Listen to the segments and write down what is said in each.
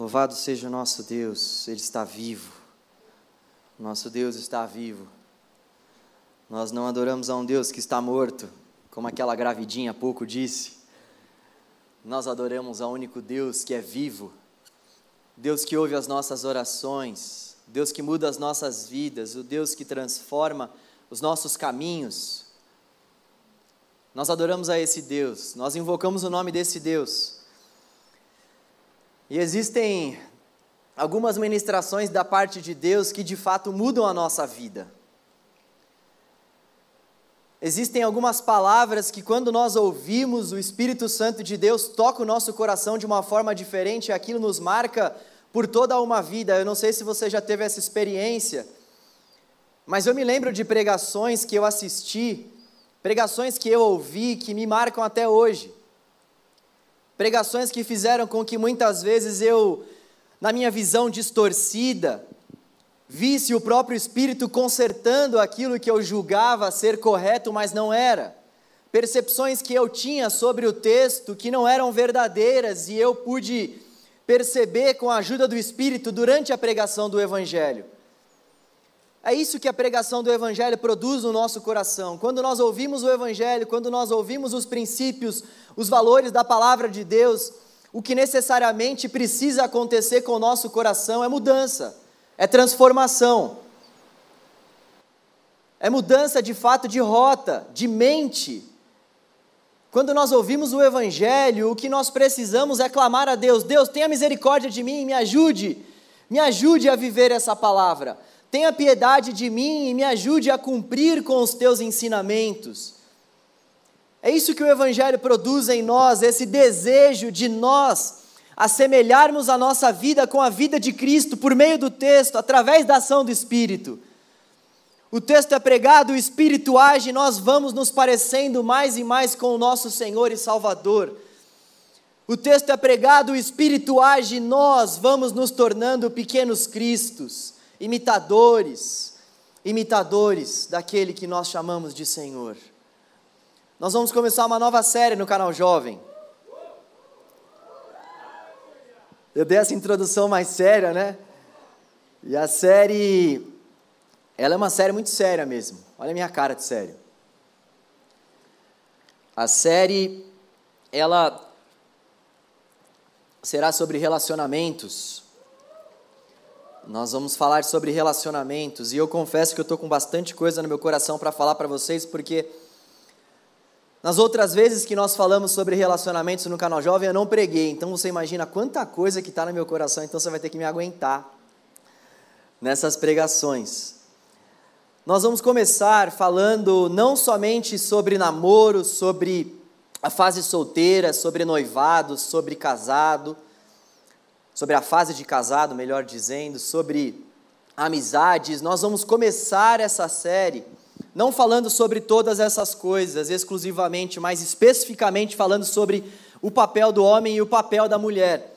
Louvado seja o nosso Deus, Ele está vivo. Nosso Deus está vivo. Nós não adoramos a um Deus que está morto, como aquela gravidinha há pouco disse. Nós adoramos ao único Deus que é vivo, Deus que ouve as nossas orações, Deus que muda as nossas vidas, o Deus que transforma os nossos caminhos. Nós adoramos a esse Deus, nós invocamos o nome desse Deus. E existem algumas ministrações da parte de Deus que de fato mudam a nossa vida. Existem algumas palavras que, quando nós ouvimos, o Espírito Santo de Deus toca o nosso coração de uma forma diferente e aquilo nos marca por toda uma vida. Eu não sei se você já teve essa experiência, mas eu me lembro de pregações que eu assisti, pregações que eu ouvi que me marcam até hoje. Pregações que fizeram com que muitas vezes eu, na minha visão distorcida, visse o próprio Espírito consertando aquilo que eu julgava ser correto, mas não era. Percepções que eu tinha sobre o texto que não eram verdadeiras e eu pude perceber com a ajuda do Espírito durante a pregação do Evangelho. É isso que a pregação do Evangelho produz no nosso coração. Quando nós ouvimos o Evangelho, quando nós ouvimos os princípios, os valores da palavra de Deus, o que necessariamente precisa acontecer com o nosso coração é mudança, é transformação. É mudança de fato de rota, de mente. Quando nós ouvimos o Evangelho, o que nós precisamos é clamar a Deus: Deus, tenha misericórdia de mim, me ajude, me ajude a viver essa palavra. Tenha piedade de mim e me ajude a cumprir com os teus ensinamentos. É isso que o Evangelho produz em nós, esse desejo de nós assemelharmos a nossa vida com a vida de Cristo por meio do texto, através da ação do Espírito. O texto é pregado, o Espírito age, nós vamos nos parecendo mais e mais com o nosso Senhor e Salvador. O texto é pregado, o Espírito age, nós vamos nos tornando pequenos Cristos imitadores, imitadores daquele que nós chamamos de Senhor. Nós vamos começar uma nova série no canal Jovem. Eu dei essa introdução mais séria, né? E a série, ela é uma série muito séria mesmo. Olha a minha cara de sério. A série, ela será sobre relacionamentos. Nós vamos falar sobre relacionamentos e eu confesso que eu estou com bastante coisa no meu coração para falar para vocês, porque nas outras vezes que nós falamos sobre relacionamentos no canal Jovem eu não preguei, então você imagina quanta coisa que está no meu coração, então você vai ter que me aguentar nessas pregações. Nós vamos começar falando não somente sobre namoro, sobre a fase solteira, sobre noivado, sobre casado sobre a fase de casado, melhor dizendo, sobre amizades. Nós vamos começar essa série não falando sobre todas essas coisas exclusivamente, mas especificamente falando sobre o papel do homem e o papel da mulher.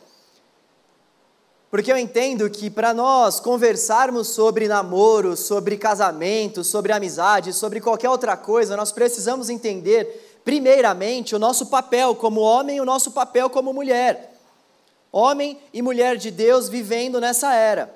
Porque eu entendo que para nós conversarmos sobre namoro, sobre casamento, sobre amizade, sobre qualquer outra coisa, nós precisamos entender, primeiramente, o nosso papel como homem e o nosso papel como mulher homem e mulher de Deus vivendo nessa era.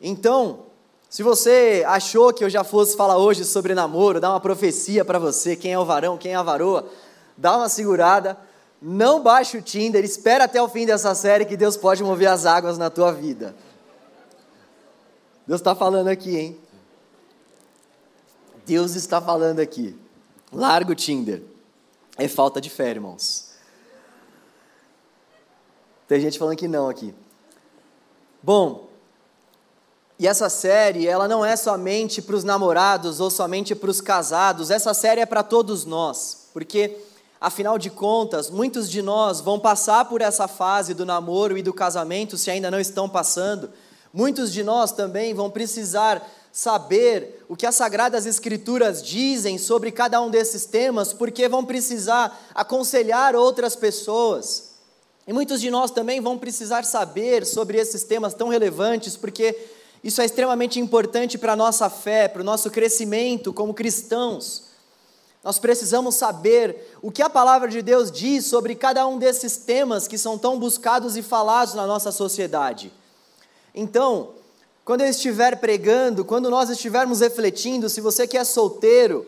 Então, se você achou que eu já fosse falar hoje sobre namoro, dar uma profecia para você, quem é o varão, quem é a varoa, dá uma segurada, não baixe o Tinder, espera até o fim dessa série que Deus pode mover as águas na tua vida. Deus está falando aqui, hein? Deus está falando aqui. Larga o Tinder. É falta de fé, irmãos. Tem gente falando que não aqui. Bom, e essa série, ela não é somente para os namorados ou somente para os casados, essa série é para todos nós, porque, afinal de contas, muitos de nós vão passar por essa fase do namoro e do casamento, se ainda não estão passando, muitos de nós também vão precisar saber o que as Sagradas Escrituras dizem sobre cada um desses temas, porque vão precisar aconselhar outras pessoas. E muitos de nós também vão precisar saber sobre esses temas tão relevantes, porque isso é extremamente importante para a nossa fé, para o nosso crescimento como cristãos. Nós precisamos saber o que a palavra de Deus diz sobre cada um desses temas que são tão buscados e falados na nossa sociedade. Então, quando eu estiver pregando, quando nós estivermos refletindo, se você que é solteiro,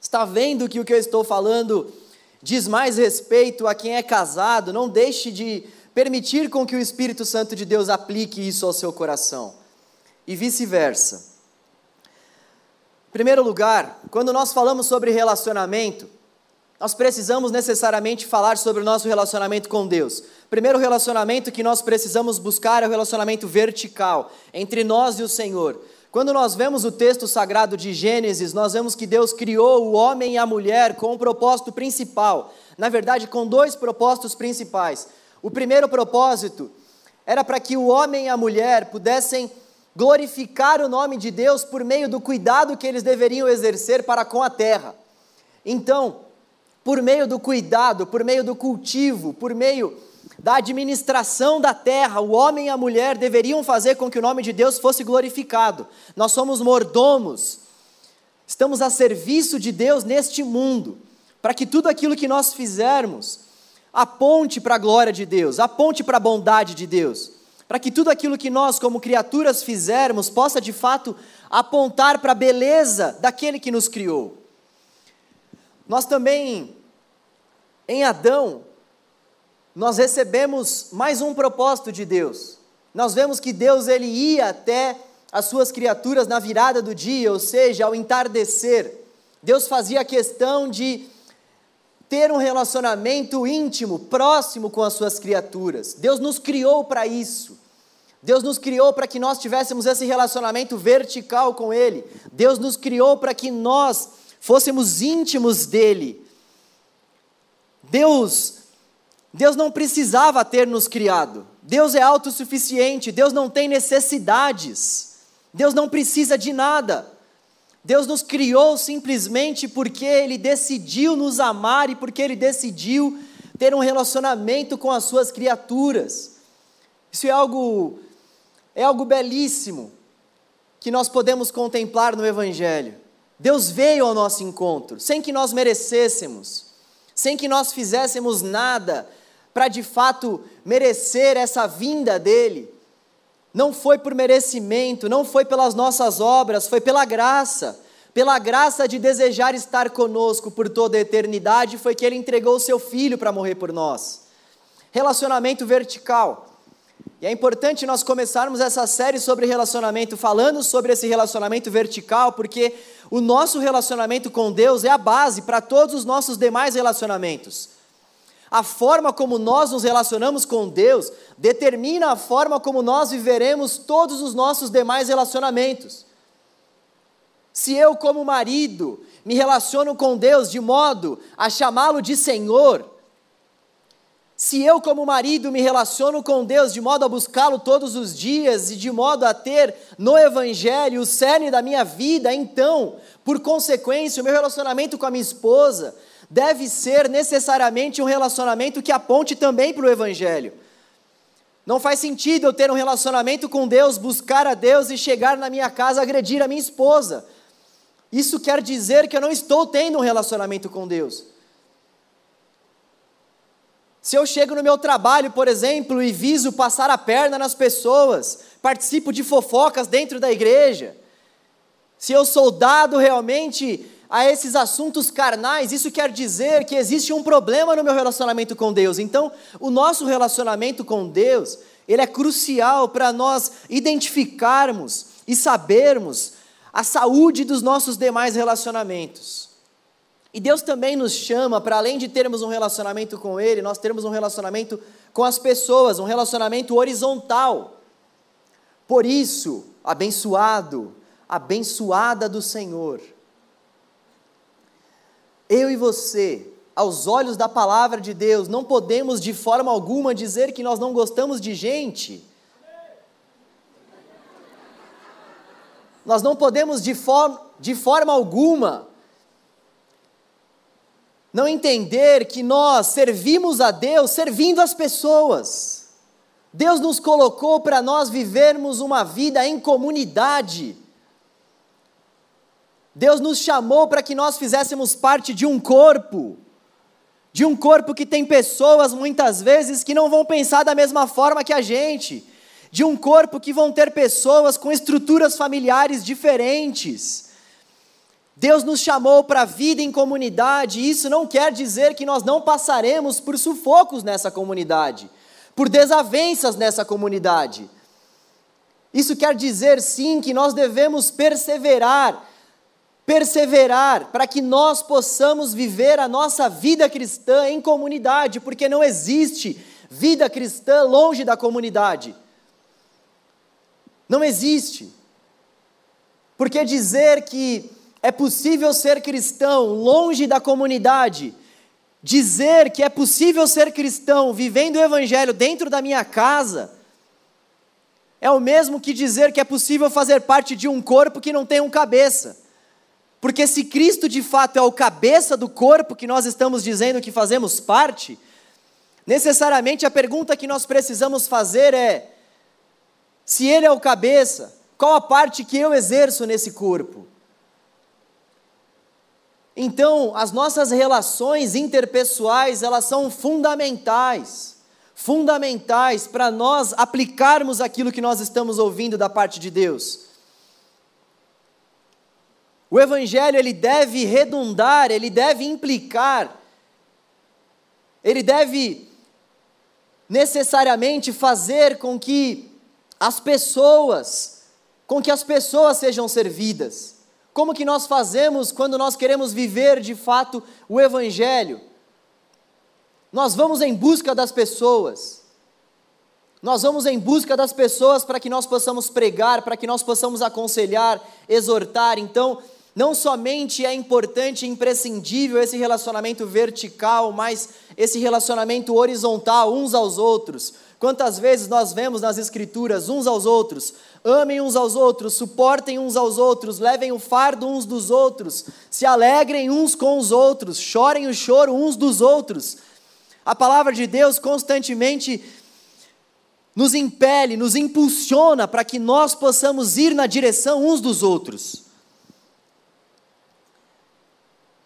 está vendo que o que eu estou falando diz mais respeito a quem é casado, não deixe de permitir com que o Espírito Santo de Deus aplique isso ao seu coração. E vice-versa. Em primeiro lugar, quando nós falamos sobre relacionamento, nós precisamos necessariamente falar sobre o nosso relacionamento com Deus. Primeiro relacionamento que nós precisamos buscar é o relacionamento vertical entre nós e o Senhor. Quando nós vemos o texto sagrado de Gênesis, nós vemos que Deus criou o homem e a mulher com um propósito principal. Na verdade, com dois propósitos principais. O primeiro propósito era para que o homem e a mulher pudessem glorificar o nome de Deus por meio do cuidado que eles deveriam exercer para com a terra. Então, por meio do cuidado, por meio do cultivo, por meio da administração da terra, o homem e a mulher deveriam fazer com que o nome de Deus fosse glorificado. Nós somos mordomos, estamos a serviço de Deus neste mundo, para que tudo aquilo que nós fizermos aponte para a glória de Deus, aponte para a bondade de Deus, para que tudo aquilo que nós, como criaturas, fizermos possa de fato apontar para a beleza daquele que nos criou. Nós também, em Adão, nós recebemos mais um propósito de Deus. Nós vemos que Deus ele ia até as suas criaturas na virada do dia, ou seja, ao entardecer. Deus fazia questão de ter um relacionamento íntimo, próximo com as suas criaturas. Deus nos criou para isso. Deus nos criou para que nós tivéssemos esse relacionamento vertical com Ele. Deus nos criou para que nós fôssemos íntimos dEle. Deus, Deus não precisava ter nos criado. Deus é autossuficiente. Deus não tem necessidades. Deus não precisa de nada. Deus nos criou simplesmente porque Ele decidiu nos amar e porque Ele decidiu ter um relacionamento com as suas criaturas. Isso é algo, é algo belíssimo que nós podemos contemplar no Evangelho. Deus veio ao nosso encontro, sem que nós merecêssemos, sem que nós fizéssemos nada para de fato merecer essa vinda dEle não foi por merecimento, não foi pelas nossas obras, foi pela graça. Pela graça de desejar estar conosco por toda a eternidade, foi que Ele entregou o Seu Filho para morrer por nós. Relacionamento vertical. E é importante nós começarmos essa série sobre relacionamento, falando sobre esse relacionamento vertical, porque o nosso relacionamento com Deus é a base para todos os nossos demais relacionamentos. A forma como nós nos relacionamos com Deus determina a forma como nós viveremos todos os nossos demais relacionamentos. Se eu, como marido, me relaciono com Deus de modo a chamá-lo de Senhor, se eu, como marido, me relaciono com Deus de modo a buscá-lo todos os dias e de modo a ter no Evangelho o cerne da minha vida, então, por consequência, o meu relacionamento com a minha esposa deve ser necessariamente um relacionamento que aponte também para o Evangelho. Não faz sentido eu ter um relacionamento com Deus, buscar a Deus e chegar na minha casa agredir a minha esposa. Isso quer dizer que eu não estou tendo um relacionamento com Deus. Se eu chego no meu trabalho, por exemplo, e viso passar a perna nas pessoas, participo de fofocas dentro da igreja, se eu sou dado realmente a esses assuntos carnais, isso quer dizer que existe um problema no meu relacionamento com Deus. Então, o nosso relacionamento com Deus, ele é crucial para nós identificarmos e sabermos a saúde dos nossos demais relacionamentos. E Deus também nos chama para além de termos um relacionamento com ele, nós termos um relacionamento com as pessoas, um relacionamento horizontal. Por isso, abençoado, abençoada do Senhor eu e você, aos olhos da palavra de Deus, não podemos de forma alguma dizer que nós não gostamos de gente. Nós não podemos de, for de forma alguma não entender que nós servimos a Deus servindo as pessoas. Deus nos colocou para nós vivermos uma vida em comunidade. Deus nos chamou para que nós fizéssemos parte de um corpo, de um corpo que tem pessoas muitas vezes que não vão pensar da mesma forma que a gente, de um corpo que vão ter pessoas com estruturas familiares diferentes. Deus nos chamou para a vida em comunidade, e isso não quer dizer que nós não passaremos por sufocos nessa comunidade, por desavenças nessa comunidade. Isso quer dizer sim que nós devemos perseverar, perseverar para que nós possamos viver a nossa vida cristã em comunidade, porque não existe vida cristã longe da comunidade. Não existe. Porque dizer que é possível ser cristão longe da comunidade, dizer que é possível ser cristão vivendo o evangelho dentro da minha casa, é o mesmo que dizer que é possível fazer parte de um corpo que não tem um cabeça. Porque se Cristo de fato é o cabeça do corpo que nós estamos dizendo que fazemos parte, necessariamente a pergunta que nós precisamos fazer é: se Ele é o cabeça, qual a parte que eu exerço nesse corpo? Então, as nossas relações interpessoais, elas são fundamentais, fundamentais para nós aplicarmos aquilo que nós estamos ouvindo da parte de Deus. O evangelho ele deve redundar, ele deve implicar, ele deve necessariamente fazer com que as pessoas, com que as pessoas sejam servidas. Como que nós fazemos quando nós queremos viver de fato o evangelho? Nós vamos em busca das pessoas. Nós vamos em busca das pessoas para que nós possamos pregar, para que nós possamos aconselhar, exortar. Então, não somente é importante e imprescindível esse relacionamento vertical, mas esse relacionamento horizontal uns aos outros. Quantas vezes nós vemos nas Escrituras uns aos outros, amem uns aos outros, suportem uns aos outros, levem o fardo uns dos outros, se alegrem uns com os outros, chorem o choro uns dos outros. A palavra de Deus constantemente nos impele, nos impulsiona para que nós possamos ir na direção uns dos outros.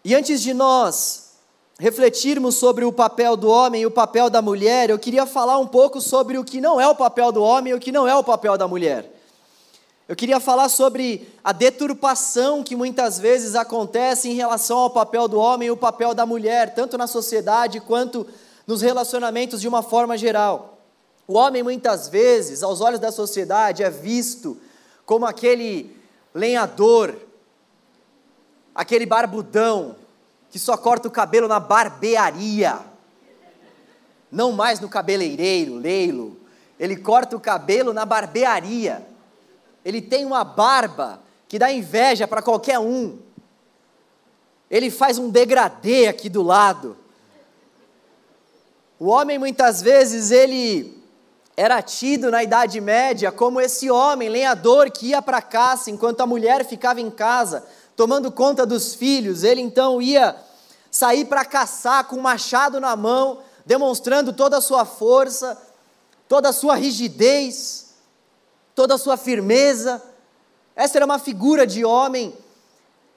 E antes de nós refletirmos sobre o papel do homem e o papel da mulher, eu queria falar um pouco sobre o que não é o papel do homem e o que não é o papel da mulher. Eu queria falar sobre a deturpação que muitas vezes acontece em relação ao papel do homem e o papel da mulher, tanto na sociedade quanto nos relacionamentos de uma forma geral. O homem, muitas vezes, aos olhos da sociedade, é visto como aquele lenhador aquele barbudão que só corta o cabelo na barbearia, não mais no cabeleireiro, leilo. Ele corta o cabelo na barbearia. Ele tem uma barba que dá inveja para qualquer um. Ele faz um degradê aqui do lado. O homem muitas vezes ele era tido na Idade Média como esse homem lenhador que ia para caça enquanto a mulher ficava em casa tomando conta dos filhos, ele então ia sair para caçar com um machado na mão, demonstrando toda a sua força, toda a sua rigidez, toda a sua firmeza. Essa era uma figura de homem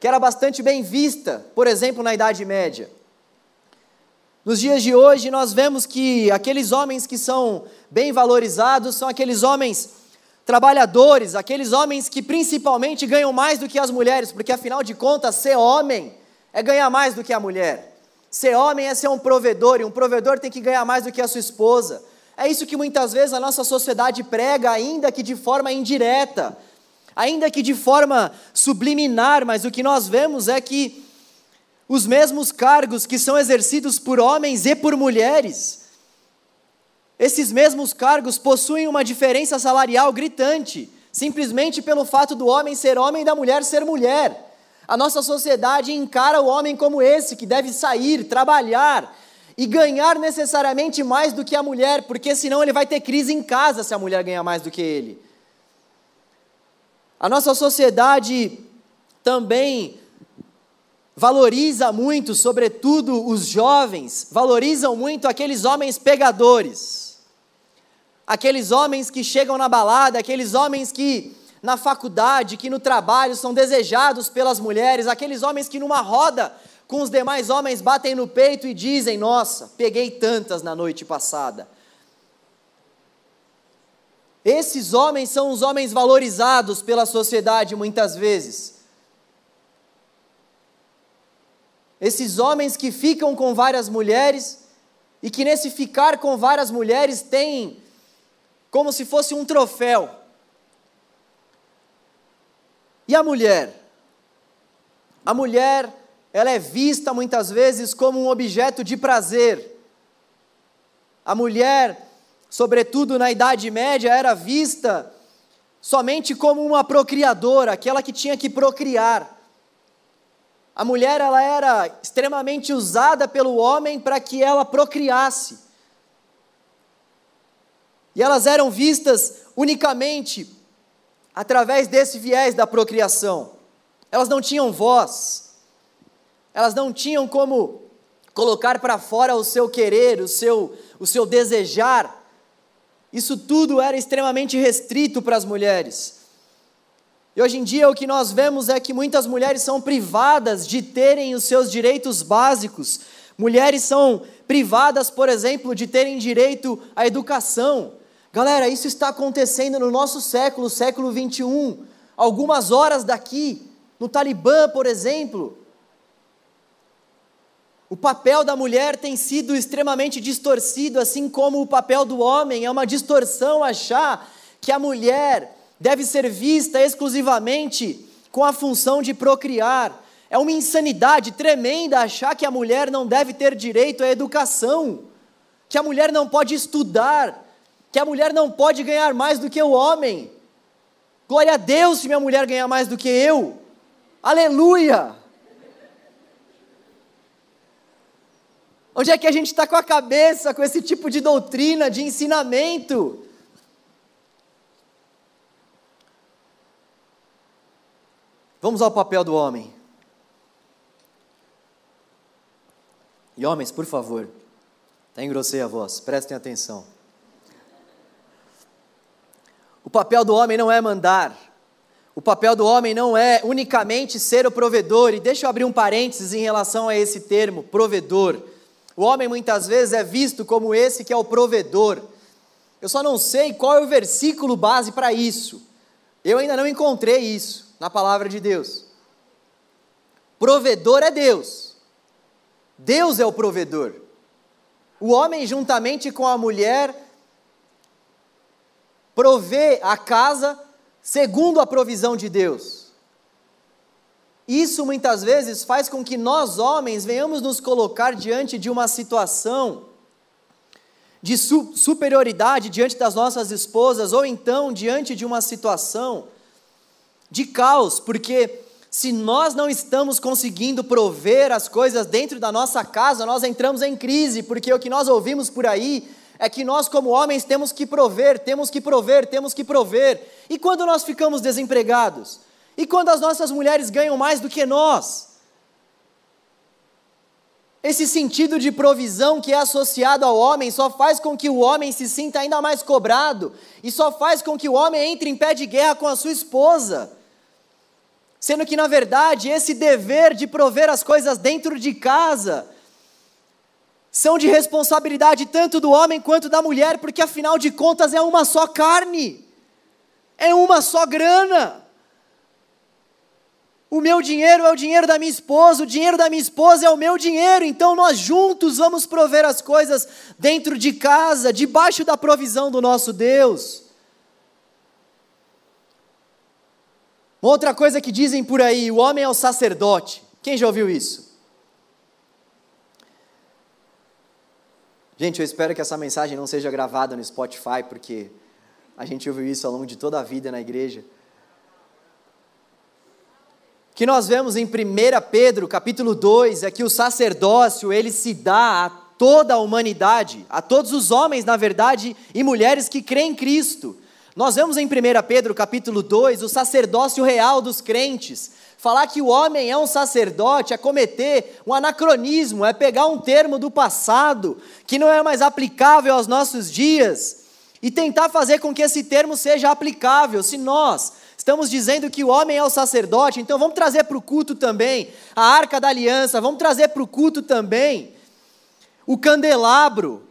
que era bastante bem vista, por exemplo, na Idade Média. Nos dias de hoje, nós vemos que aqueles homens que são bem valorizados são aqueles homens trabalhadores, aqueles homens que principalmente ganham mais do que as mulheres, porque afinal de contas, ser homem é ganhar mais do que a mulher. Ser homem é ser um provedor, e um provedor tem que ganhar mais do que a sua esposa. É isso que muitas vezes a nossa sociedade prega, ainda que de forma indireta, ainda que de forma subliminar, mas o que nós vemos é que os mesmos cargos que são exercidos por homens e por mulheres, esses mesmos cargos possuem uma diferença salarial gritante, simplesmente pelo fato do homem ser homem e da mulher ser mulher. A nossa sociedade encara o homem como esse, que deve sair, trabalhar e ganhar necessariamente mais do que a mulher, porque senão ele vai ter crise em casa se a mulher ganhar mais do que ele. A nossa sociedade também valoriza muito, sobretudo os jovens, valorizam muito aqueles homens pegadores aqueles homens que chegam na balada, aqueles homens que na faculdade, que no trabalho são desejados pelas mulheres, aqueles homens que numa roda com os demais homens batem no peito e dizem: Nossa, peguei tantas na noite passada. Esses homens são os homens valorizados pela sociedade muitas vezes. Esses homens que ficam com várias mulheres e que nesse ficar com várias mulheres têm como se fosse um troféu. E a mulher? A mulher, ela é vista muitas vezes como um objeto de prazer. A mulher, sobretudo na Idade Média, era vista somente como uma procriadora, aquela que tinha que procriar. A mulher ela era extremamente usada pelo homem para que ela procriasse. E elas eram vistas unicamente através desse viés da procriação. Elas não tinham voz. Elas não tinham como colocar para fora o seu querer, o seu o seu desejar. Isso tudo era extremamente restrito para as mulheres. E hoje em dia o que nós vemos é que muitas mulheres são privadas de terem os seus direitos básicos. Mulheres são privadas, por exemplo, de terem direito à educação. Galera, isso está acontecendo no nosso século, século 21. Algumas horas daqui, no Talibã, por exemplo. O papel da mulher tem sido extremamente distorcido, assim como o papel do homem. É uma distorção achar que a mulher deve ser vista exclusivamente com a função de procriar. É uma insanidade tremenda achar que a mulher não deve ter direito à educação, que a mulher não pode estudar, que a mulher não pode ganhar mais do que o homem. Glória a Deus se minha mulher ganhar mais do que eu. Aleluia! Onde é que a gente está com a cabeça com esse tipo de doutrina, de ensinamento? Vamos ao papel do homem. E homens, por favor, até engrossei a voz, prestem atenção. O papel do homem não é mandar. O papel do homem não é unicamente ser o provedor. E deixa eu abrir um parênteses em relação a esse termo, provedor. O homem muitas vezes é visto como esse que é o provedor. Eu só não sei qual é o versículo base para isso. Eu ainda não encontrei isso na palavra de Deus. Provedor é Deus. Deus é o provedor. O homem, juntamente com a mulher, provê a casa segundo a provisão de Deus. Isso muitas vezes faz com que nós, homens, venhamos nos colocar diante de uma situação de su superioridade diante das nossas esposas, ou então diante de uma situação de caos, porque se nós não estamos conseguindo prover as coisas dentro da nossa casa, nós entramos em crise, porque o que nós ouvimos por aí é que nós, como homens, temos que prover, temos que prover, temos que prover. E quando nós ficamos desempregados? E quando as nossas mulheres ganham mais do que nós? Esse sentido de provisão que é associado ao homem só faz com que o homem se sinta ainda mais cobrado e só faz com que o homem entre em pé de guerra com a sua esposa. Sendo que, na verdade, esse dever de prover as coisas dentro de casa são de responsabilidade tanto do homem quanto da mulher, porque afinal de contas é uma só carne, é uma só grana. O meu dinheiro é o dinheiro da minha esposa, o dinheiro da minha esposa é o meu dinheiro, então nós juntos vamos prover as coisas dentro de casa, debaixo da provisão do nosso Deus. Outra coisa que dizem por aí, o homem é o sacerdote. Quem já ouviu isso? Gente, eu espero que essa mensagem não seja gravada no Spotify, porque a gente ouviu isso ao longo de toda a vida na igreja. O que nós vemos em 1 Pedro, capítulo 2, é que o sacerdócio, ele se dá a toda a humanidade, a todos os homens, na verdade, e mulheres que creem em Cristo. Nós vemos em 1 Pedro capítulo 2 o sacerdócio real dos crentes. Falar que o homem é um sacerdote é cometer um anacronismo, é pegar um termo do passado que não é mais aplicável aos nossos dias e tentar fazer com que esse termo seja aplicável. Se nós, Estamos dizendo que o homem é o sacerdote, então vamos trazer para o culto também a arca da aliança, vamos trazer para o culto também o candelabro,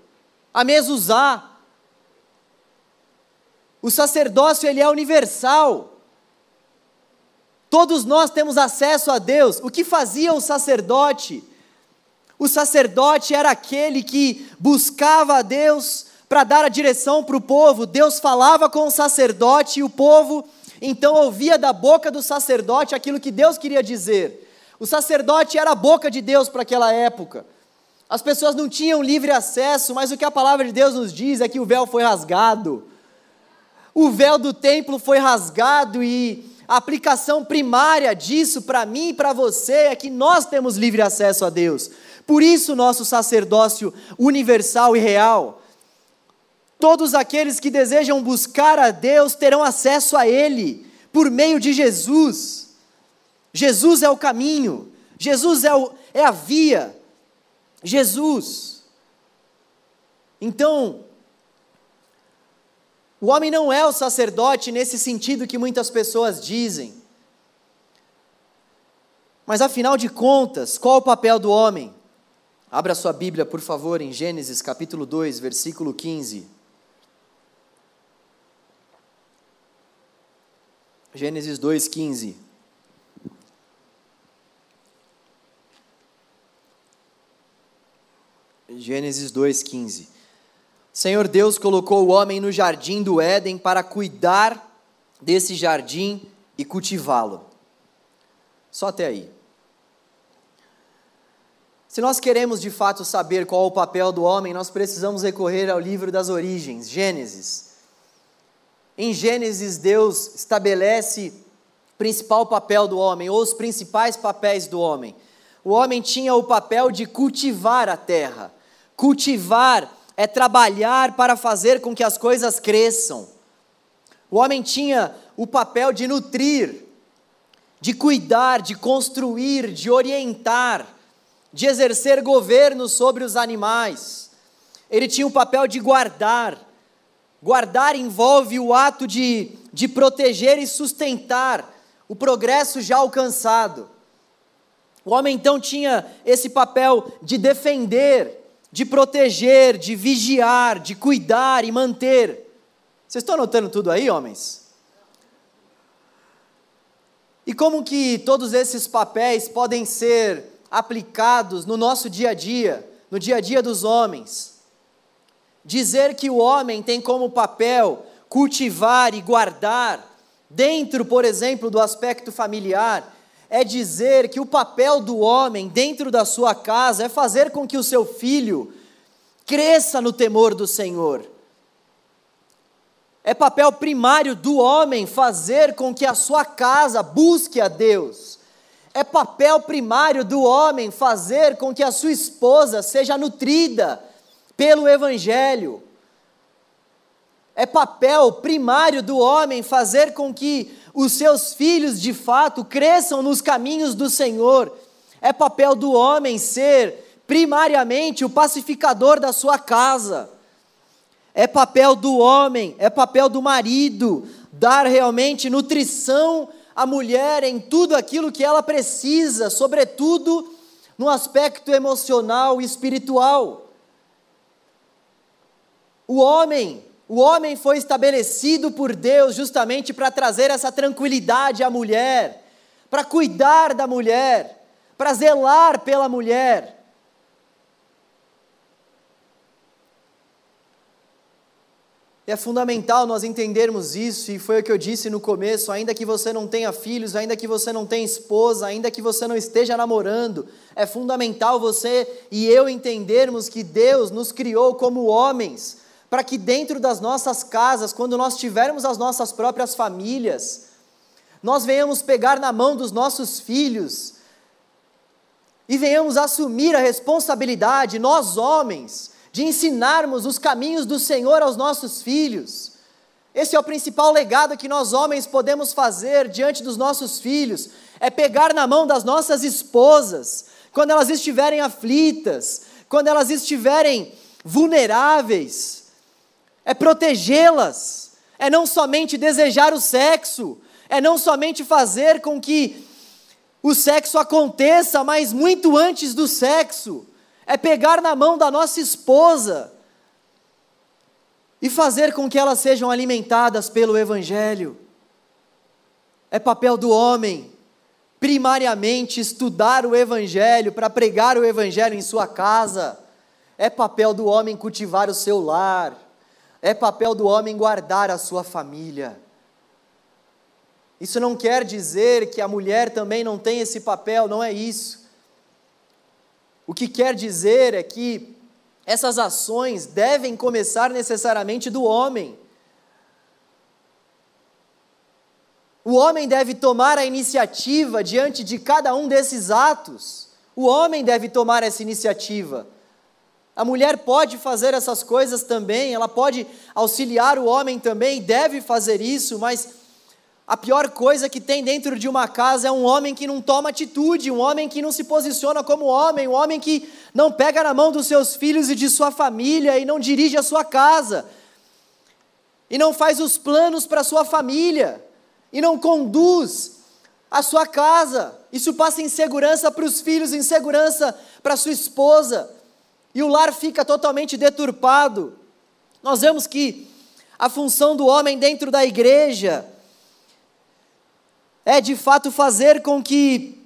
a mezuzá. O sacerdócio ele é universal. Todos nós temos acesso a Deus. O que fazia o sacerdote? O sacerdote era aquele que buscava a Deus para dar a direção para o povo. Deus falava com o sacerdote e o povo então ouvia da boca do sacerdote aquilo que Deus queria dizer. O sacerdote era a boca de Deus para aquela época. As pessoas não tinham livre acesso, mas o que a palavra de Deus nos diz é que o véu foi rasgado. O véu do templo foi rasgado e a aplicação primária disso para mim e para você é que nós temos livre acesso a Deus. Por isso, nosso sacerdócio universal e real. Todos aqueles que desejam buscar a Deus terão acesso a Ele por meio de Jesus. Jesus é o caminho, Jesus é, o, é a via. Jesus. Então, o homem não é o sacerdote nesse sentido que muitas pessoas dizem. Mas afinal de contas, qual o papel do homem? Abra sua Bíblia, por favor, em Gênesis capítulo 2, versículo 15. Gênesis 2,15. Gênesis 2,15. Senhor Deus colocou o homem no jardim do Éden para cuidar desse jardim e cultivá-lo. Só até aí. Se nós queremos de fato saber qual o papel do homem, nós precisamos recorrer ao livro das origens, Gênesis. Em Gênesis, Deus estabelece o principal papel do homem, ou os principais papéis do homem. O homem tinha o papel de cultivar a terra. Cultivar é trabalhar para fazer com que as coisas cresçam. O homem tinha o papel de nutrir, de cuidar, de construir, de orientar, de exercer governo sobre os animais. Ele tinha o papel de guardar. Guardar envolve o ato de, de proteger e sustentar o progresso já alcançado. O homem então tinha esse papel de defender, de proteger, de vigiar, de cuidar e manter. Vocês estão anotando tudo aí, homens? E como que todos esses papéis podem ser aplicados no nosso dia a dia, no dia a dia dos homens? Dizer que o homem tem como papel cultivar e guardar, dentro, por exemplo, do aspecto familiar, é dizer que o papel do homem dentro da sua casa é fazer com que o seu filho cresça no temor do Senhor. É papel primário do homem fazer com que a sua casa busque a Deus. É papel primário do homem fazer com que a sua esposa seja nutrida pelo Evangelho. É papel primário do homem fazer com que os seus filhos de fato cresçam nos caminhos do Senhor. É papel do homem ser primariamente o pacificador da sua casa. É papel do homem, é papel do marido dar realmente nutrição à mulher em tudo aquilo que ela precisa, sobretudo no aspecto emocional e espiritual. O homem o homem foi estabelecido por Deus justamente para trazer essa tranquilidade à mulher, para cuidar da mulher, para zelar pela mulher. É fundamental nós entendermos isso, e foi o que eu disse no começo: ainda que você não tenha filhos, ainda que você não tenha esposa, ainda que você não esteja namorando, é fundamental você e eu entendermos que Deus nos criou como homens para que dentro das nossas casas, quando nós tivermos as nossas próprias famílias, nós venhamos pegar na mão dos nossos filhos e venhamos assumir a responsabilidade, nós homens, de ensinarmos os caminhos do Senhor aos nossos filhos. Esse é o principal legado que nós homens podemos fazer diante dos nossos filhos, é pegar na mão das nossas esposas, quando elas estiverem aflitas, quando elas estiverem vulneráveis, é protegê-las, é não somente desejar o sexo, é não somente fazer com que o sexo aconteça, mas muito antes do sexo, é pegar na mão da nossa esposa e fazer com que elas sejam alimentadas pelo Evangelho. É papel do homem, primariamente, estudar o Evangelho, para pregar o Evangelho em sua casa. É papel do homem cultivar o seu lar. É papel do homem guardar a sua família. Isso não quer dizer que a mulher também não tem esse papel, não é isso. O que quer dizer é que essas ações devem começar necessariamente do homem. O homem deve tomar a iniciativa diante de cada um desses atos. O homem deve tomar essa iniciativa. A mulher pode fazer essas coisas também, ela pode auxiliar o homem também, deve fazer isso, mas a pior coisa que tem dentro de uma casa é um homem que não toma atitude, um homem que não se posiciona como homem, um homem que não pega na mão dos seus filhos e de sua família e não dirige a sua casa, e não faz os planos para a sua família, e não conduz a sua casa. Isso passa insegurança para os filhos, insegurança para sua esposa, e o lar fica totalmente deturpado. Nós vemos que a função do homem dentro da igreja, é de fato fazer com que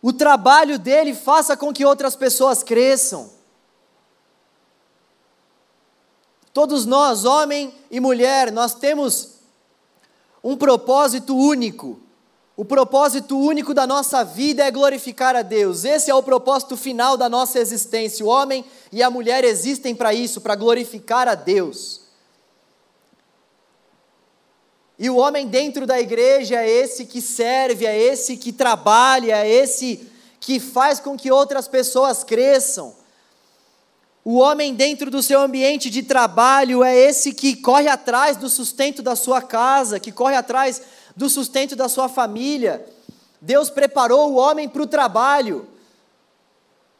o trabalho dele faça com que outras pessoas cresçam. Todos nós, homem e mulher, nós temos um propósito único. O propósito único da nossa vida é glorificar a Deus. Esse é o propósito final da nossa existência. O homem e a mulher existem para isso, para glorificar a Deus. E o homem dentro da igreja é esse que serve, é esse que trabalha, é esse que faz com que outras pessoas cresçam. O homem dentro do seu ambiente de trabalho é esse que corre atrás do sustento da sua casa, que corre atrás do sustento da sua família. Deus preparou o homem para o trabalho.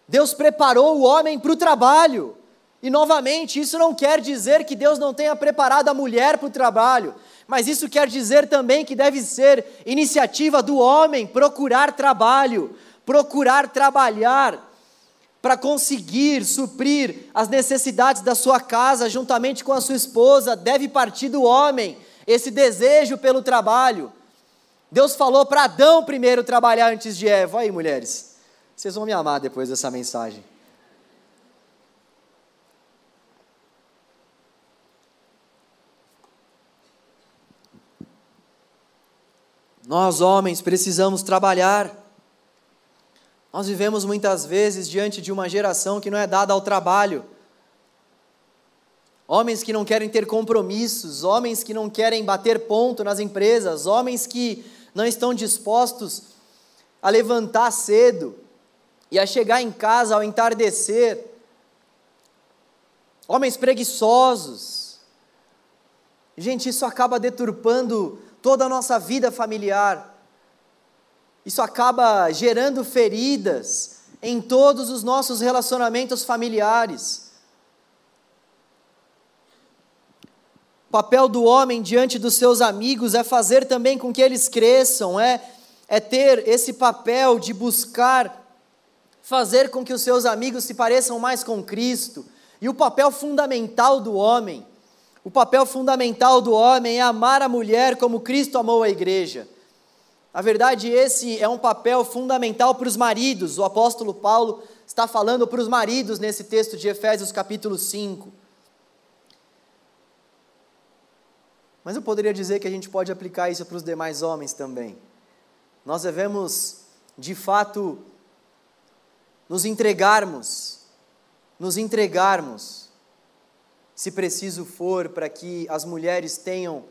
Deus preparou o homem para o trabalho. E novamente, isso não quer dizer que Deus não tenha preparado a mulher para o trabalho. Mas isso quer dizer também que deve ser iniciativa do homem procurar trabalho, procurar trabalhar para conseguir suprir as necessidades da sua casa juntamente com a sua esposa, deve partir do homem esse desejo pelo trabalho. Deus falou para Adão primeiro trabalhar antes de Eva. Aí, mulheres, vocês vão me amar depois dessa mensagem. Nós, homens, precisamos trabalhar. Nós vivemos muitas vezes diante de uma geração que não é dada ao trabalho. Homens que não querem ter compromissos, homens que não querem bater ponto nas empresas, homens que não estão dispostos a levantar cedo e a chegar em casa ao entardecer. Homens preguiçosos. Gente, isso acaba deturpando toda a nossa vida familiar. Isso acaba gerando feridas em todos os nossos relacionamentos familiares. Papel do homem diante dos seus amigos é fazer também com que eles cresçam, é, é ter esse papel de buscar fazer com que os seus amigos se pareçam mais com Cristo. E o papel fundamental do homem o papel fundamental do homem é amar a mulher como Cristo amou a igreja. Na verdade, esse é um papel fundamental para os maridos. O apóstolo Paulo está falando para os maridos nesse texto de Efésios capítulo 5. Mas eu poderia dizer que a gente pode aplicar isso para os demais homens também. Nós devemos, de fato, nos entregarmos, nos entregarmos se preciso for, para que as mulheres tenham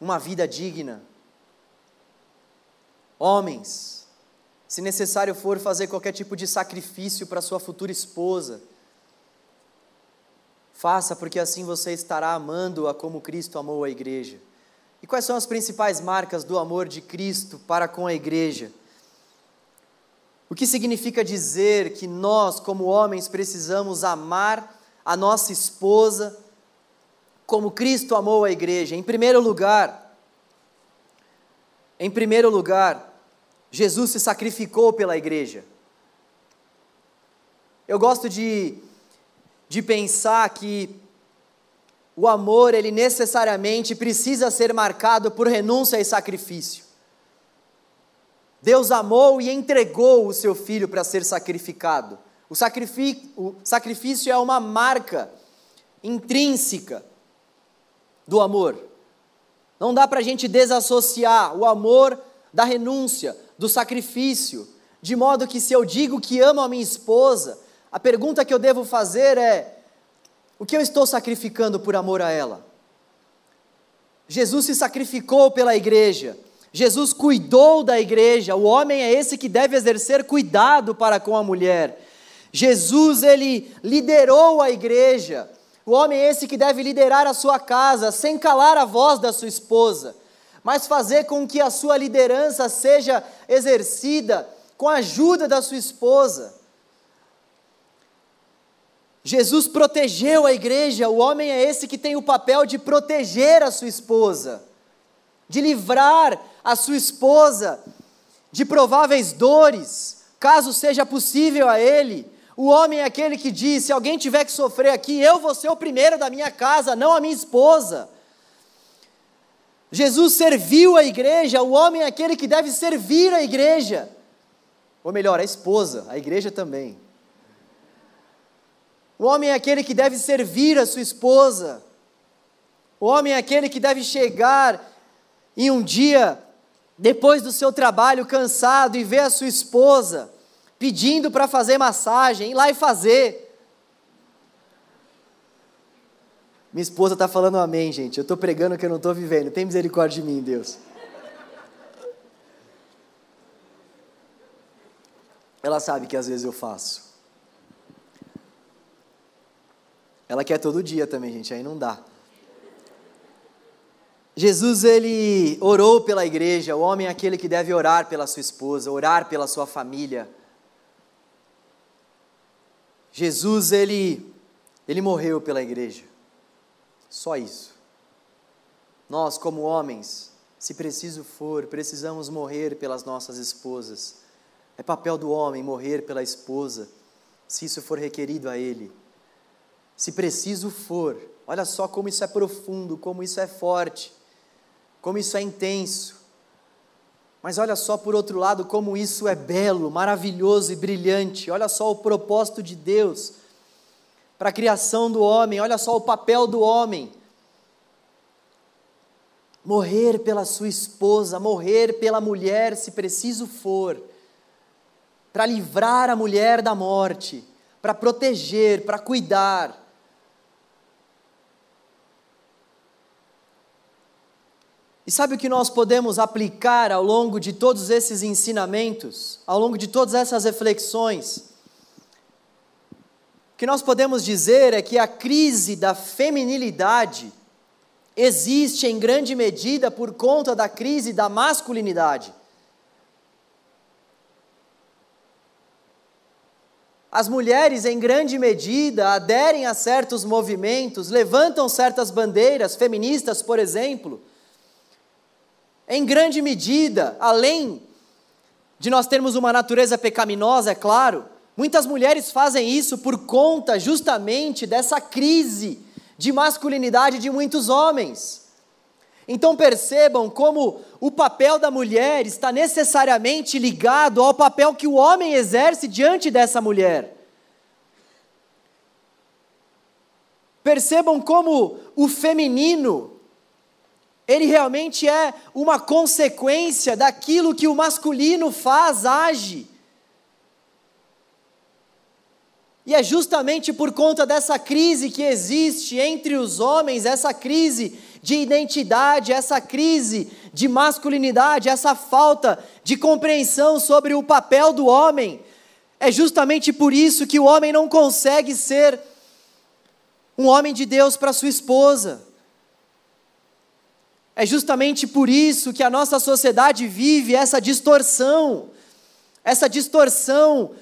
uma vida digna. Homens, se necessário for fazer qualquer tipo de sacrifício para sua futura esposa, faça, porque assim você estará amando-a como Cristo amou a igreja. E quais são as principais marcas do amor de Cristo para com a igreja? O que significa dizer que nós, como homens, precisamos amar a nossa esposa, como Cristo amou a igreja. Em primeiro lugar, Em primeiro lugar, Jesus se sacrificou pela igreja. Eu gosto de, de pensar que o amor, ele necessariamente precisa ser marcado por renúncia e sacrifício. Deus amou e entregou o seu filho para ser sacrificado. O sacrifício, o sacrifício é uma marca intrínseca do amor. Não dá para a gente desassociar o amor da renúncia, do sacrifício, de modo que se eu digo que amo a minha esposa, a pergunta que eu devo fazer é: o que eu estou sacrificando por amor a ela? Jesus se sacrificou pela igreja, Jesus cuidou da igreja, o homem é esse que deve exercer cuidado para com a mulher. Jesus, ele liderou a igreja, o homem é esse que deve liderar a sua casa, sem calar a voz da sua esposa, mas fazer com que a sua liderança seja exercida com a ajuda da sua esposa. Jesus protegeu a igreja, o homem é esse que tem o papel de proteger a sua esposa, de livrar a sua esposa de prováveis dores, caso seja possível a ele, o homem é aquele que diz: se alguém tiver que sofrer aqui, eu vou ser o primeiro da minha casa, não a minha esposa. Jesus serviu a igreja, o homem é aquele que deve servir a igreja. Ou melhor, a esposa, a igreja também. O homem é aquele que deve servir a sua esposa. O homem é aquele que deve chegar em um dia, depois do seu trabalho, cansado, e ver a sua esposa pedindo para fazer massagem, ir lá e fazer. Minha esposa está falando amém, gente. Eu estou pregando que eu não estou vivendo. Tem misericórdia de mim, Deus. Ela sabe que às vezes eu faço. Ela quer todo dia também, gente, aí não dá. Jesus ele orou pela igreja, o homem é aquele que deve orar pela sua esposa, orar pela sua família. Jesus, ele, ele morreu pela igreja. Só isso. Nós, como homens, se preciso for, precisamos morrer pelas nossas esposas. É papel do homem morrer pela esposa, se isso for requerido a ele. Se preciso for, olha só como isso é profundo, como isso é forte, como isso é intenso. Mas olha só por outro lado como isso é belo, maravilhoso e brilhante. Olha só o propósito de Deus para a criação do homem, olha só o papel do homem. Morrer pela sua esposa, morrer pela mulher, se preciso for, para livrar a mulher da morte, para proteger, para cuidar. E sabe o que nós podemos aplicar ao longo de todos esses ensinamentos, ao longo de todas essas reflexões? O que nós podemos dizer é que a crise da feminilidade existe em grande medida por conta da crise da masculinidade. As mulheres, em grande medida, aderem a certos movimentos, levantam certas bandeiras feministas, por exemplo, em grande medida, além de nós termos uma natureza pecaminosa, é claro, muitas mulheres fazem isso por conta justamente dessa crise de masculinidade de muitos homens. Então percebam como o papel da mulher está necessariamente ligado ao papel que o homem exerce diante dessa mulher. Percebam como o feminino ele realmente é uma consequência daquilo que o masculino faz, age. E é justamente por conta dessa crise que existe entre os homens, essa crise de identidade, essa crise de masculinidade, essa falta de compreensão sobre o papel do homem. É justamente por isso que o homem não consegue ser um homem de Deus para sua esposa. É justamente por isso que a nossa sociedade vive essa distorção, essa distorção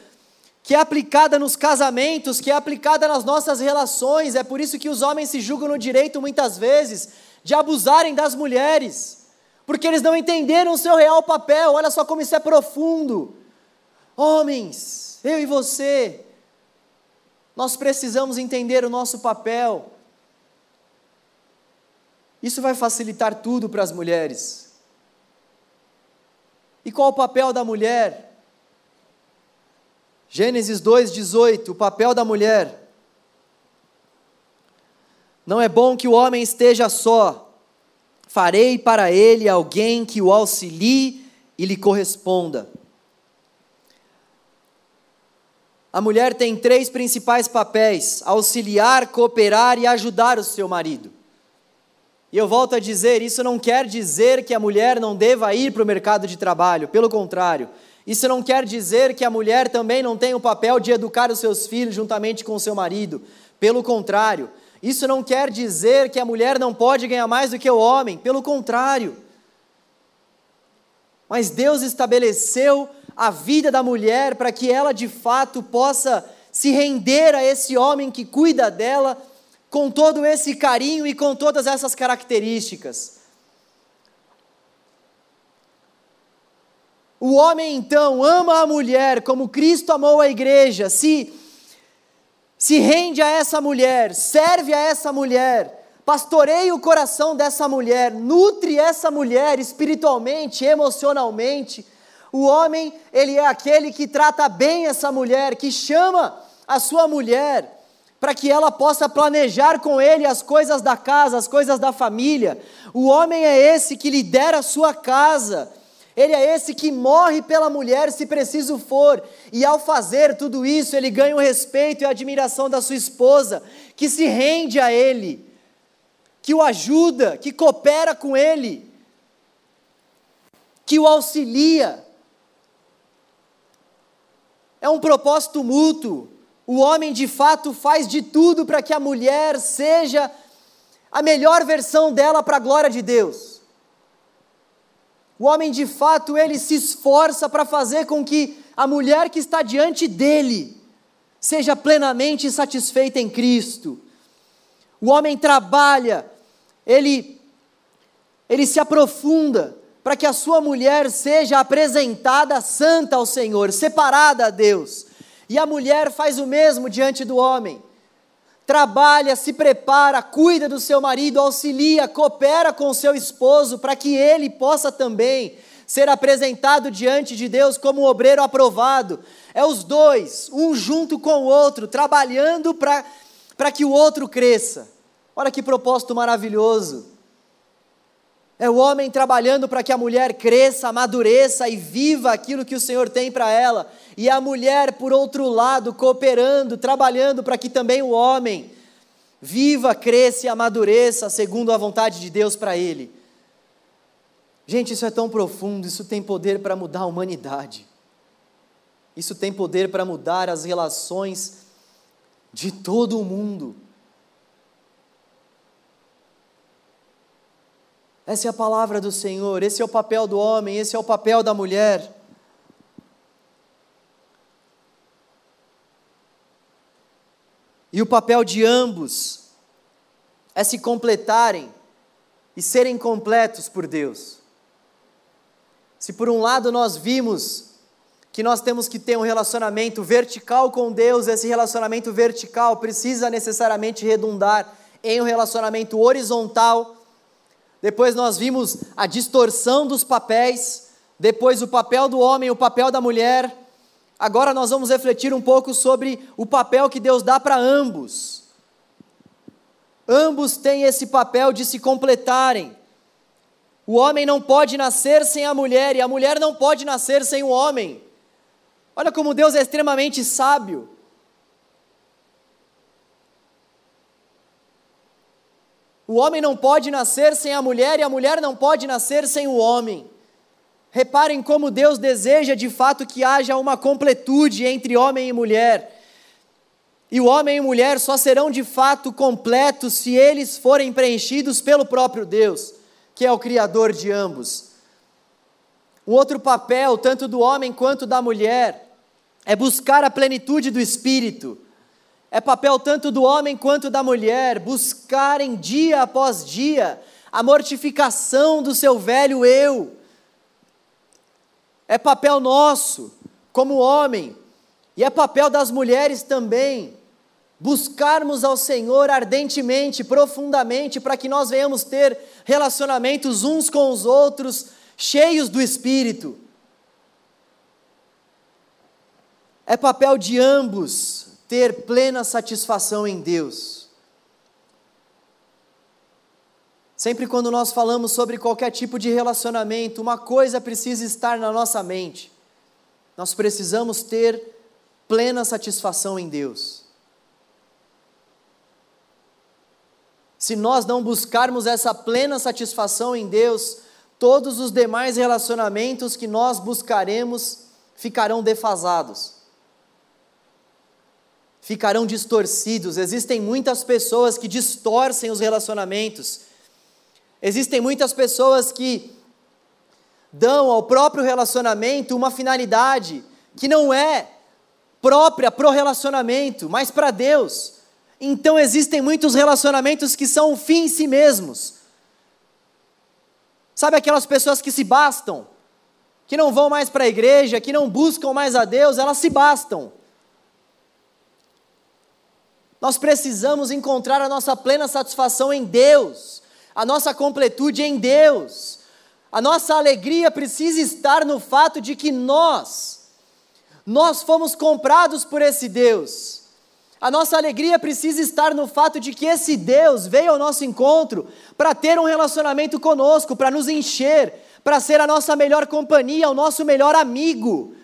que é aplicada nos casamentos, que é aplicada nas nossas relações. É por isso que os homens se julgam no direito muitas vezes de abusarem das mulheres. porque eles não entenderam o seu real papel. Olha só como isso é profundo. Homens, eu e você, nós precisamos entender o nosso papel. Isso vai facilitar tudo para as mulheres. E qual o papel da mulher? Gênesis 2,18, o papel da mulher. Não é bom que o homem esteja só. Farei para ele alguém que o auxilie e lhe corresponda. A mulher tem três principais papéis: auxiliar, cooperar e ajudar o seu marido. E eu volto a dizer: isso não quer dizer que a mulher não deva ir para o mercado de trabalho, pelo contrário. Isso não quer dizer que a mulher também não tem o papel de educar os seus filhos juntamente com o seu marido, pelo contrário. Isso não quer dizer que a mulher não pode ganhar mais do que o homem, pelo contrário. Mas Deus estabeleceu a vida da mulher para que ela de fato possa se render a esse homem que cuida dela com todo esse carinho e com todas essas características. O homem então ama a mulher como Cristo amou a igreja, se se rende a essa mulher, serve a essa mulher, pastoreia o coração dessa mulher, nutre essa mulher espiritualmente, emocionalmente, o homem, ele é aquele que trata bem essa mulher, que chama a sua mulher para que ela possa planejar com ele as coisas da casa, as coisas da família. O homem é esse que lidera a sua casa. Ele é esse que morre pela mulher se preciso for, e ao fazer tudo isso, ele ganha o respeito e a admiração da sua esposa, que se rende a ele, que o ajuda, que coopera com ele, que o auxilia é um propósito mútuo. O homem de fato faz de tudo para que a mulher seja a melhor versão dela para a glória de Deus. O homem de fato ele se esforça para fazer com que a mulher que está diante dele seja plenamente satisfeita em Cristo. O homem trabalha, ele ele se aprofunda para que a sua mulher seja apresentada santa ao Senhor, separada a Deus. E a mulher faz o mesmo diante do homem. Trabalha, se prepara, cuida do seu marido, auxilia, coopera com o seu esposo para que ele possa também ser apresentado diante de Deus como um obreiro aprovado. É os dois, um junto com o outro, trabalhando para que o outro cresça. Olha que propósito maravilhoso. É o homem trabalhando para que a mulher cresça, amadureça e viva aquilo que o Senhor tem para ela. E a mulher, por outro lado, cooperando, trabalhando para que também o homem viva, cresça e amadureça segundo a vontade de Deus para ele. Gente, isso é tão profundo, isso tem poder para mudar a humanidade. Isso tem poder para mudar as relações de todo o mundo. Essa é a palavra do Senhor, esse é o papel do homem, esse é o papel da mulher. E o papel de ambos é se completarem e serem completos por Deus. Se por um lado nós vimos que nós temos que ter um relacionamento vertical com Deus, esse relacionamento vertical precisa necessariamente redundar em um relacionamento horizontal depois nós vimos a distorção dos papéis, depois o papel do homem, o papel da mulher. Agora nós vamos refletir um pouco sobre o papel que Deus dá para ambos. Ambos têm esse papel de se completarem. O homem não pode nascer sem a mulher e a mulher não pode nascer sem o homem. Olha como Deus é extremamente sábio. O homem não pode nascer sem a mulher e a mulher não pode nascer sem o homem. Reparem como Deus deseja de fato que haja uma completude entre homem e mulher. E o homem e mulher só serão de fato completos se eles forem preenchidos pelo próprio Deus, que é o Criador de ambos. Um outro papel, tanto do homem quanto da mulher, é buscar a plenitude do Espírito. É papel tanto do homem quanto da mulher buscarem dia após dia a mortificação do seu velho eu. É papel nosso, como homem, e é papel das mulheres também, buscarmos ao Senhor ardentemente, profundamente, para que nós venhamos ter relacionamentos uns com os outros, cheios do Espírito. É papel de ambos ter plena satisfação em Deus. Sempre quando nós falamos sobre qualquer tipo de relacionamento, uma coisa precisa estar na nossa mente. Nós precisamos ter plena satisfação em Deus. Se nós não buscarmos essa plena satisfação em Deus, todos os demais relacionamentos que nós buscaremos ficarão defasados, ficarão distorcidos. Existem muitas pessoas que distorcem os relacionamentos Existem muitas pessoas que dão ao próprio relacionamento uma finalidade que não é própria para o relacionamento, mas para Deus. Então existem muitos relacionamentos que são o fim em si mesmos. Sabe aquelas pessoas que se bastam, que não vão mais para a igreja, que não buscam mais a Deus, elas se bastam. Nós precisamos encontrar a nossa plena satisfação em Deus a nossa completude em Deus. A nossa alegria precisa estar no fato de que nós, nós fomos comprados por esse Deus. A nossa alegria precisa estar no fato de que esse Deus veio ao nosso encontro para ter um relacionamento conosco, para nos encher, para ser a nossa melhor companhia, o nosso melhor amigo.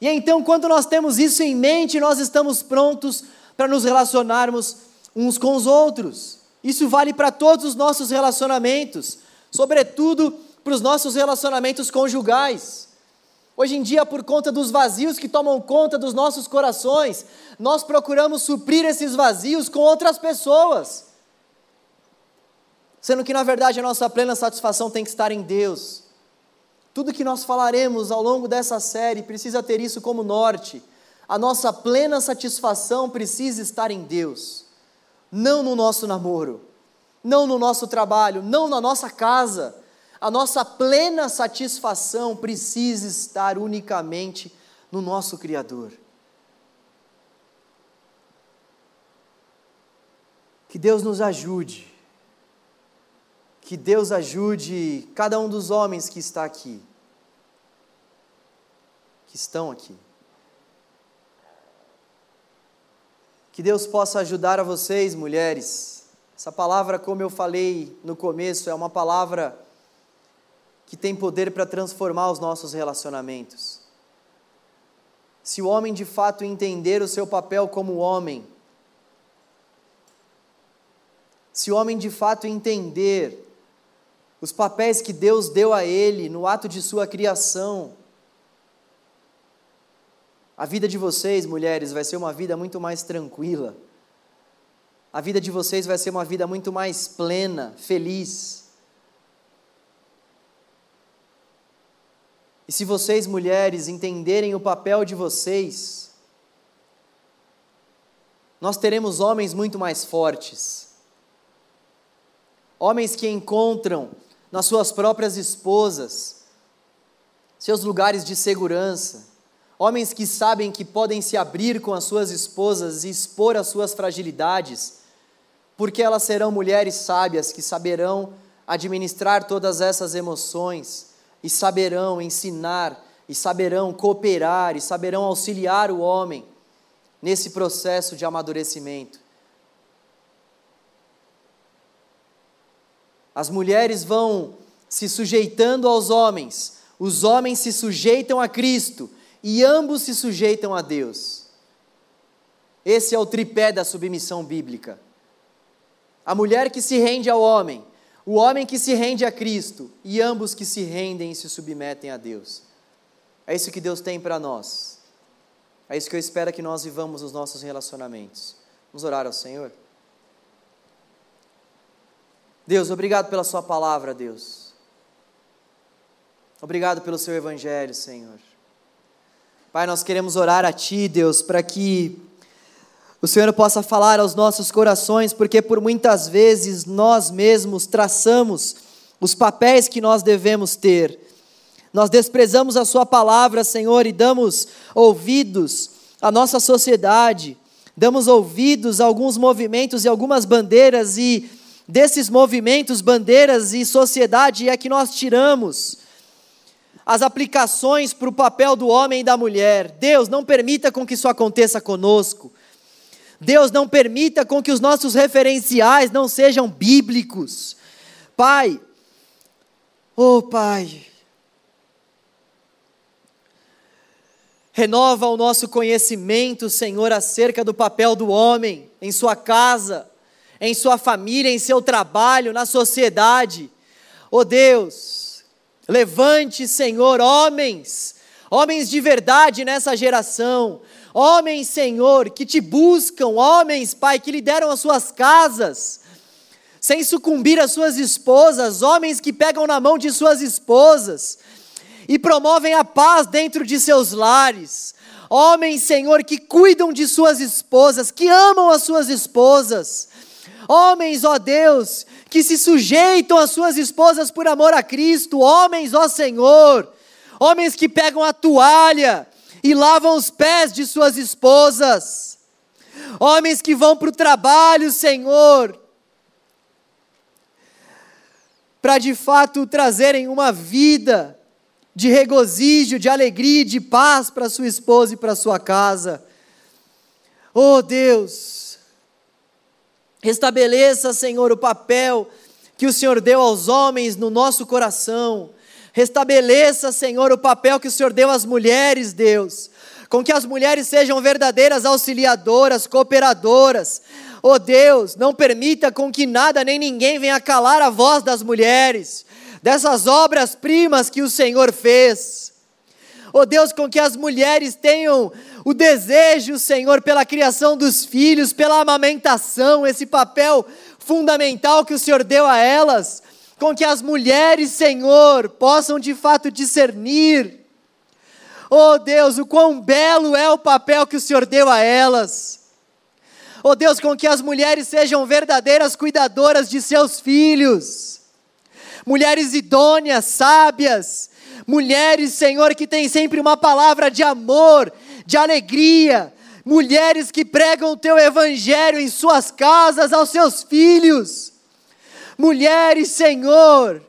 E então, quando nós temos isso em mente, nós estamos prontos para nos relacionarmos uns com os outros. Isso vale para todos os nossos relacionamentos, sobretudo para os nossos relacionamentos conjugais. Hoje em dia, por conta dos vazios que tomam conta dos nossos corações, nós procuramos suprir esses vazios com outras pessoas. Sendo que, na verdade, a nossa plena satisfação tem que estar em Deus. Tudo que nós falaremos ao longo dessa série precisa ter isso como norte. A nossa plena satisfação precisa estar em Deus não no nosso namoro, não no nosso trabalho, não na nossa casa. A nossa plena satisfação precisa estar unicamente no nosso Criador. Que Deus nos ajude, que Deus ajude cada um dos homens que está aqui, que estão aqui. Que Deus possa ajudar a vocês, mulheres. Essa palavra, como eu falei no começo, é uma palavra que tem poder para transformar os nossos relacionamentos. Se o homem de fato entender o seu papel como homem, se o homem de fato entender os papéis que Deus deu a ele no ato de sua criação, a vida de vocês, mulheres, vai ser uma vida muito mais tranquila. A vida de vocês vai ser uma vida muito mais plena, feliz. E se vocês, mulheres, entenderem o papel de vocês, nós teremos homens muito mais fortes. Homens que encontram nas suas próprias esposas seus lugares de segurança Homens que sabem que podem se abrir com as suas esposas e expor as suas fragilidades, porque elas serão mulheres sábias que saberão administrar todas essas emoções e saberão ensinar e saberão cooperar e saberão auxiliar o homem nesse processo de amadurecimento. As mulheres vão se sujeitando aos homens, os homens se sujeitam a Cristo e ambos se sujeitam a Deus. Esse é o tripé da submissão bíblica. A mulher que se rende ao homem, o homem que se rende a Cristo e ambos que se rendem e se submetem a Deus. É isso que Deus tem para nós. É isso que eu espero que nós vivamos nos nossos relacionamentos. Vamos orar ao Senhor. Deus, obrigado pela Sua palavra, Deus. Obrigado pelo Seu Evangelho, Senhor. Pai, nós queremos orar a Ti, Deus, para que o Senhor possa falar aos nossos corações, porque por muitas vezes nós mesmos traçamos os papéis que nós devemos ter. Nós desprezamos a Sua palavra, Senhor, e damos ouvidos à nossa sociedade, damos ouvidos a alguns movimentos e algumas bandeiras, e desses movimentos, bandeiras e sociedade é que nós tiramos as aplicações para o papel do homem e da mulher. Deus, não permita com que isso aconteça conosco. Deus, não permita com que os nossos referenciais não sejam bíblicos. Pai, oh Pai, renova o nosso conhecimento, Senhor, acerca do papel do homem em sua casa, em sua família, em seu trabalho, na sociedade. Oh Deus, levante, Senhor, homens, homens de verdade nessa geração, homens, Senhor, que te buscam, homens, Pai, que lideram as suas casas, sem sucumbir às suas esposas, homens que pegam na mão de suas esposas e promovem a paz dentro de seus lares, homens, Senhor, que cuidam de suas esposas, que amam as suas esposas, homens, ó Deus, que se sujeitam às suas esposas por amor a Cristo, homens, ó Senhor, homens que pegam a toalha e lavam os pés de suas esposas, homens que vão para o trabalho, Senhor, para de fato trazerem uma vida de regozijo, de alegria e de paz para sua esposa e para sua casa. Oh Deus, restabeleça, Senhor, o papel que o Senhor deu aos homens no nosso coração Restabeleça, Senhor, o papel que o Senhor deu às mulheres, Deus. Com que as mulheres sejam verdadeiras auxiliadoras, cooperadoras. Oh Deus, não permita com que nada nem ninguém venha calar a voz das mulheres, dessas obras-primas que o Senhor fez. Oh Deus, com que as mulheres tenham o desejo, Senhor, pela criação dos filhos, pela amamentação, esse papel fundamental que o Senhor deu a elas com que as mulheres, Senhor, possam de fato discernir, oh Deus, o quão belo é o papel que o Senhor deu a elas. Oh Deus, com que as mulheres sejam verdadeiras cuidadoras de seus filhos, mulheres idôneas, sábias, mulheres, Senhor, que têm sempre uma palavra de amor, de alegria, mulheres que pregam o teu evangelho em suas casas aos seus filhos. Mulheres, Senhor,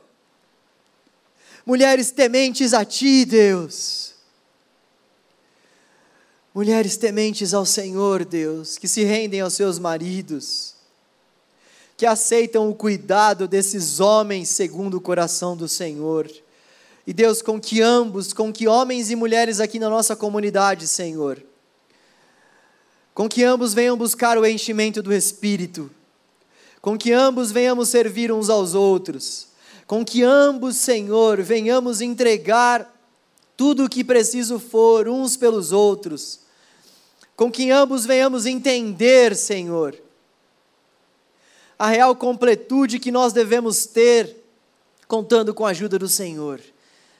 mulheres tementes a Ti, Deus, mulheres tementes ao Senhor, Deus, que se rendem aos seus maridos, que aceitam o cuidado desses homens segundo o coração do Senhor. E Deus, com que ambos, com que homens e mulheres aqui na nossa comunidade, Senhor, com que ambos venham buscar o enchimento do Espírito, com que ambos venhamos servir uns aos outros, com que ambos, Senhor, venhamos entregar tudo o que preciso for uns pelos outros, com que ambos venhamos entender, Senhor, a real completude que nós devemos ter, contando com a ajuda do Senhor.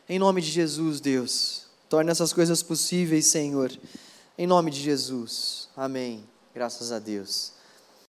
Em nome de Jesus, Deus, torne essas coisas possíveis, Senhor. Em nome de Jesus. Amém. Graças a Deus.